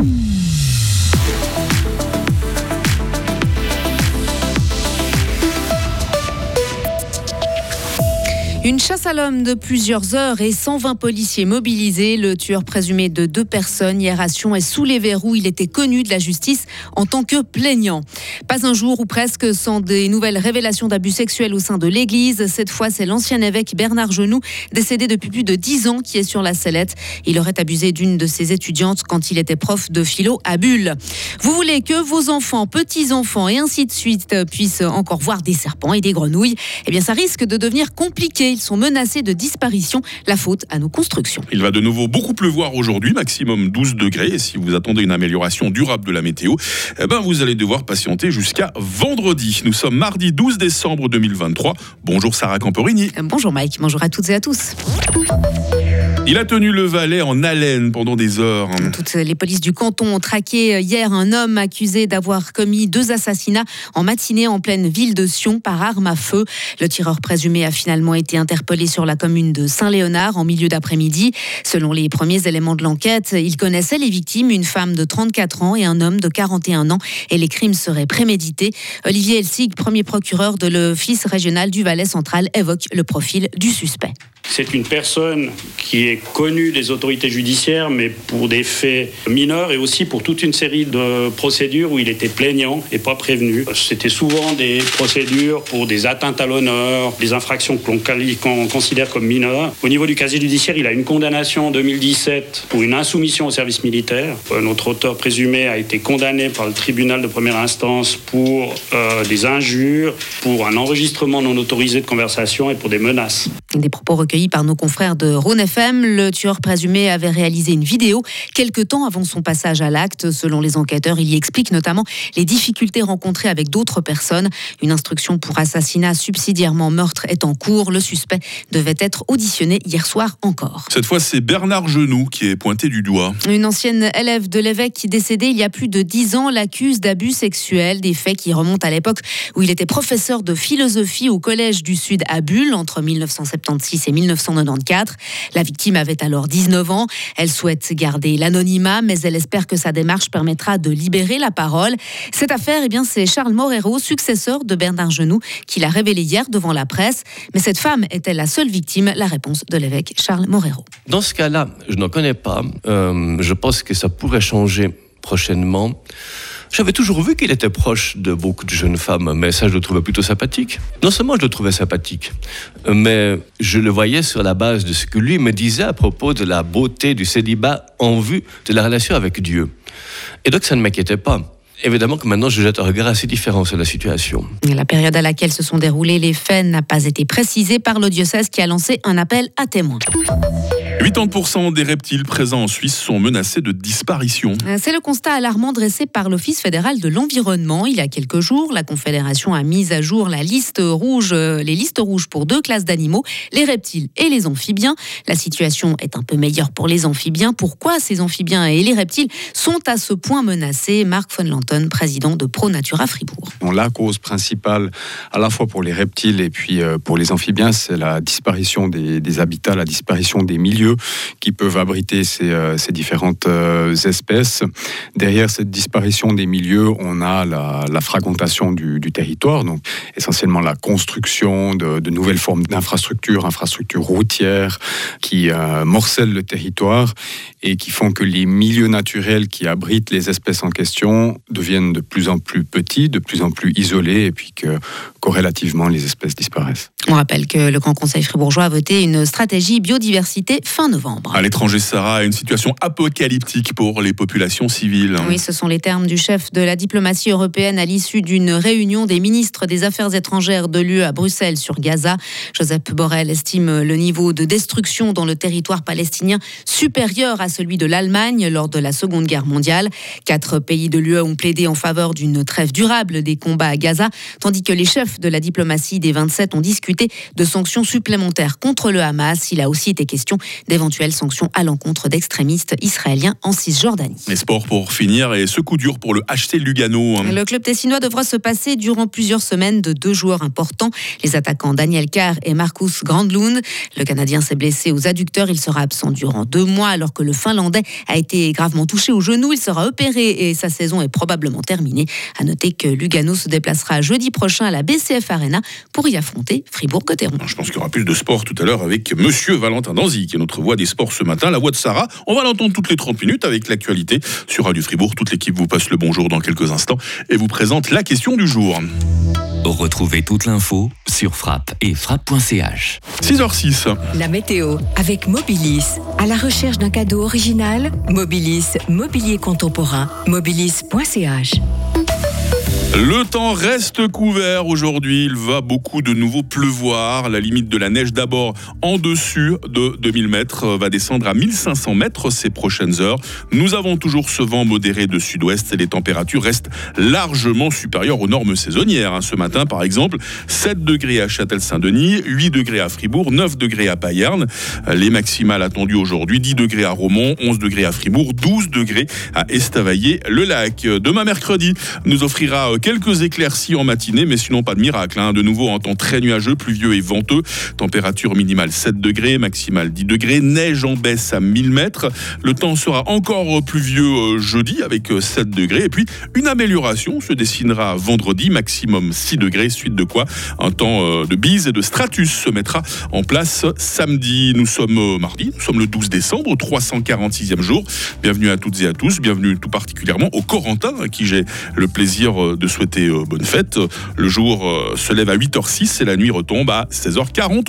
Mm-hmm. Une chasse à l'homme de plusieurs heures et 120 policiers mobilisés. Le tueur présumé de deux personnes hier à Sion est sous les verrous. Il était connu de la justice en tant que plaignant. Pas un jour ou presque sans des nouvelles révélations d'abus sexuels au sein de l'Église. Cette fois, c'est l'ancien évêque Bernard Genoux, décédé depuis plus de dix ans, qui est sur la sellette. Il aurait abusé d'une de ses étudiantes quand il était prof de philo à Bulle. Vous voulez que vos enfants, petits-enfants et ainsi de suite puissent encore voir des serpents et des grenouilles? Eh bien, ça risque de devenir compliqué sont menacés de disparition. La faute à nos constructions. Il va de nouveau beaucoup pleuvoir aujourd'hui, maximum 12 degrés. Et si vous attendez une amélioration durable de la météo, eh ben vous allez devoir patienter jusqu'à vendredi. Nous sommes mardi 12 décembre 2023. Bonjour Sarah Camporini. Bonjour Mike, bonjour à toutes et à tous. Il a tenu le Valais en haleine pendant des heures. Toutes les polices du canton ont traqué hier un homme accusé d'avoir commis deux assassinats en matinée en pleine ville de Sion par arme à feu. Le tireur présumé a finalement été interpellé sur la commune de Saint-Léonard en milieu d'après-midi. Selon les premiers éléments de l'enquête, il connaissait les victimes, une femme de 34 ans et un homme de 41 ans, et les crimes seraient prémédités. Olivier Elsig, premier procureur de l'Office régional du Valais central, évoque le profil du suspect. C'est une personne qui est connue des autorités judiciaires, mais pour des faits mineurs et aussi pour toute une série de procédures où il était plaignant et pas prévenu. C'était souvent des procédures pour des atteintes à l'honneur, des infractions qu'on considère comme mineures. Au niveau du casier judiciaire, il a une condamnation en 2017 pour une insoumission au service militaire. Notre auteur présumé a été condamné par le tribunal de première instance pour euh, des injures, pour un enregistrement non autorisé de conversation et pour des menaces. Des propos recueillis par nos confrères de Rhône FM. Le tueur présumé avait réalisé une vidéo quelques temps avant son passage à l'acte. Selon les enquêteurs, il y explique notamment les difficultés rencontrées avec d'autres personnes. Une instruction pour assassinat subsidiairement meurtre est en cours. Le suspect devait être auditionné hier soir encore. Cette fois, c'est Bernard Genoux qui est pointé du doigt. Une ancienne élève de l'évêque qui décédé il y a plus de dix ans l'accuse d'abus sexuels, des faits qui remontent à l'époque où il était professeur de philosophie au Collège du Sud à Bulle entre 1976 et 1994. La victime avait alors 19 ans. Elle souhaite garder l'anonymat, mais elle espère que sa démarche permettra de libérer la parole. Cette affaire, eh bien, c'est Charles Morero, successeur de Bernard Genoux, qui l'a révélé hier devant la presse. Mais cette femme est-elle la seule victime La réponse de l'évêque Charles Morero. Dans ce cas-là, je n'en connais pas. Euh, je pense que ça pourrait changer prochainement. J'avais toujours vu qu'il était proche de beaucoup de jeunes femmes, mais ça, je le trouvais plutôt sympathique. Non seulement je le trouvais sympathique, mais je le voyais sur la base de ce que lui me disait à propos de la beauté du célibat en vue de la relation avec Dieu. Et donc, ça ne m'inquiétait pas. Évidemment que maintenant, je jette un regard assez différent sur la situation. La période à laquelle se sont déroulés les faits n'a pas été précisée par le diocèse qui a lancé un appel à témoins. 80% des reptiles présents en Suisse sont menacés de disparition. Euh, c'est le constat alarmant dressé par l'Office fédéral de l'environnement. Il y a quelques jours, la Confédération a mis à jour la liste rouge, euh, les listes rouges pour deux classes d'animaux, les reptiles et les amphibiens. La situation est un peu meilleure pour les amphibiens. Pourquoi ces amphibiens et les reptiles sont à ce point menacés? Marc von Lanton, président de Pro Natura Fribourg. La cause principale, à la fois pour les reptiles et puis euh, pour les amphibiens, c'est la disparition des habitats, la disparition des milieux qui peuvent abriter ces, euh, différentes euh, espèces. Derrière cette disparition des milieux, on a la, fragmentation du, territoire, donc essentiellement la construction de, nouvelles formes d'infrastructures, infrastructures routières qui euh, morcellent le territoire et qui font que les milieux naturels qui abritent les espèces en question deviennent de plus en plus petits, de plus en plus isolés et puis que corrélativement les espèces disparaissent. On rappelle que le Grand Conseil fribourgeois a voté une stratégie biodiversité fin novembre. À l'étranger, Sarah, une situation apocalyptique pour les populations civiles. Oui, ce sont les termes du chef de la diplomatie européenne à l'issue d'une réunion des ministres des Affaires étrangères de l'UE à Bruxelles sur Gaza. Joseph Borrell estime le niveau de destruction dans le territoire palestinien supérieur à celui de l'Allemagne lors de la Seconde Guerre mondiale. Quatre pays de l'UE ont plaidé en faveur d'une trêve durable des combats à Gaza, tandis que les chefs de la diplomatie des 27 ont discuté de sanctions supplémentaires contre le Hamas. Il a aussi été question d'éventuelles sanctions à l'encontre d'extrémistes israéliens en Cisjordanie. Les sports pour finir et ce coup dur pour le HC Lugano. Le club tessinois devra se passer durant plusieurs semaines de deux joueurs importants, les attaquants Daniel Carr et Marcus Grandlund. Le Canadien s'est blessé aux adducteurs, il sera absent durant deux mois alors que le Finlandais a été gravement touché au genou. Il sera opéré et sa saison est probablement terminée. À noter que Lugano se déplacera jeudi prochain à la BCF Arena pour y affronter Fribourg-Gotteron. Je pense qu'il y aura plus de sport tout à l'heure avec Monsieur Valentin Danzy, qui est notre voix des sports ce matin, la voix de Sarah. On va l'entendre toutes les 30 minutes avec l'actualité sur Radio Fribourg. Toute l'équipe vous passe le bonjour dans quelques instants et vous présente la question du jour. Retrouvez toute l'info sur frappe et frappe.ch. 6h06. La météo avec Mobilis. À la recherche d'un cadeau original, Mobilis, mobilier contemporain, mobilis.ch. Le temps reste couvert aujourd'hui. Il va beaucoup de nouveau pleuvoir. La limite de la neige d'abord en dessus de 2000 mètres va descendre à 1500 mètres ces prochaines heures. Nous avons toujours ce vent modéré de sud-ouest et les températures restent largement supérieures aux normes saisonnières. Hein. Ce matin, par exemple, 7 degrés à Châtel-Saint-Denis, 8 degrés à Fribourg, 9 degrés à Payerne. Les maximales attendues aujourd'hui, 10 degrés à Romont, 11 degrés à Fribourg, 12 degrés à Estavayer-le-Lac. Demain mercredi nous offrira quelques éclaircies en matinée, mais sinon pas de miracle. Hein. De nouveau un temps très nuageux, pluvieux et venteux. Température minimale 7 degrés, maximale 10 degrés. Neige en baisse à 1000 mètres. Le temps sera encore pluvieux euh, jeudi avec 7 euh, degrés. Et puis une amélioration se dessinera vendredi, maximum 6 degrés. Suite de quoi un temps euh, de bise et de stratus se mettra en place samedi. Nous sommes mardi, nous sommes le 12 décembre, 346e jour. Bienvenue à toutes et à tous. Bienvenue tout particulièrement aux Corentins, à qui j'ai le plaisir de souhaiter euh, bonne fête. Le jour euh, se lève à 8h06 et la nuit retombe à 16h40.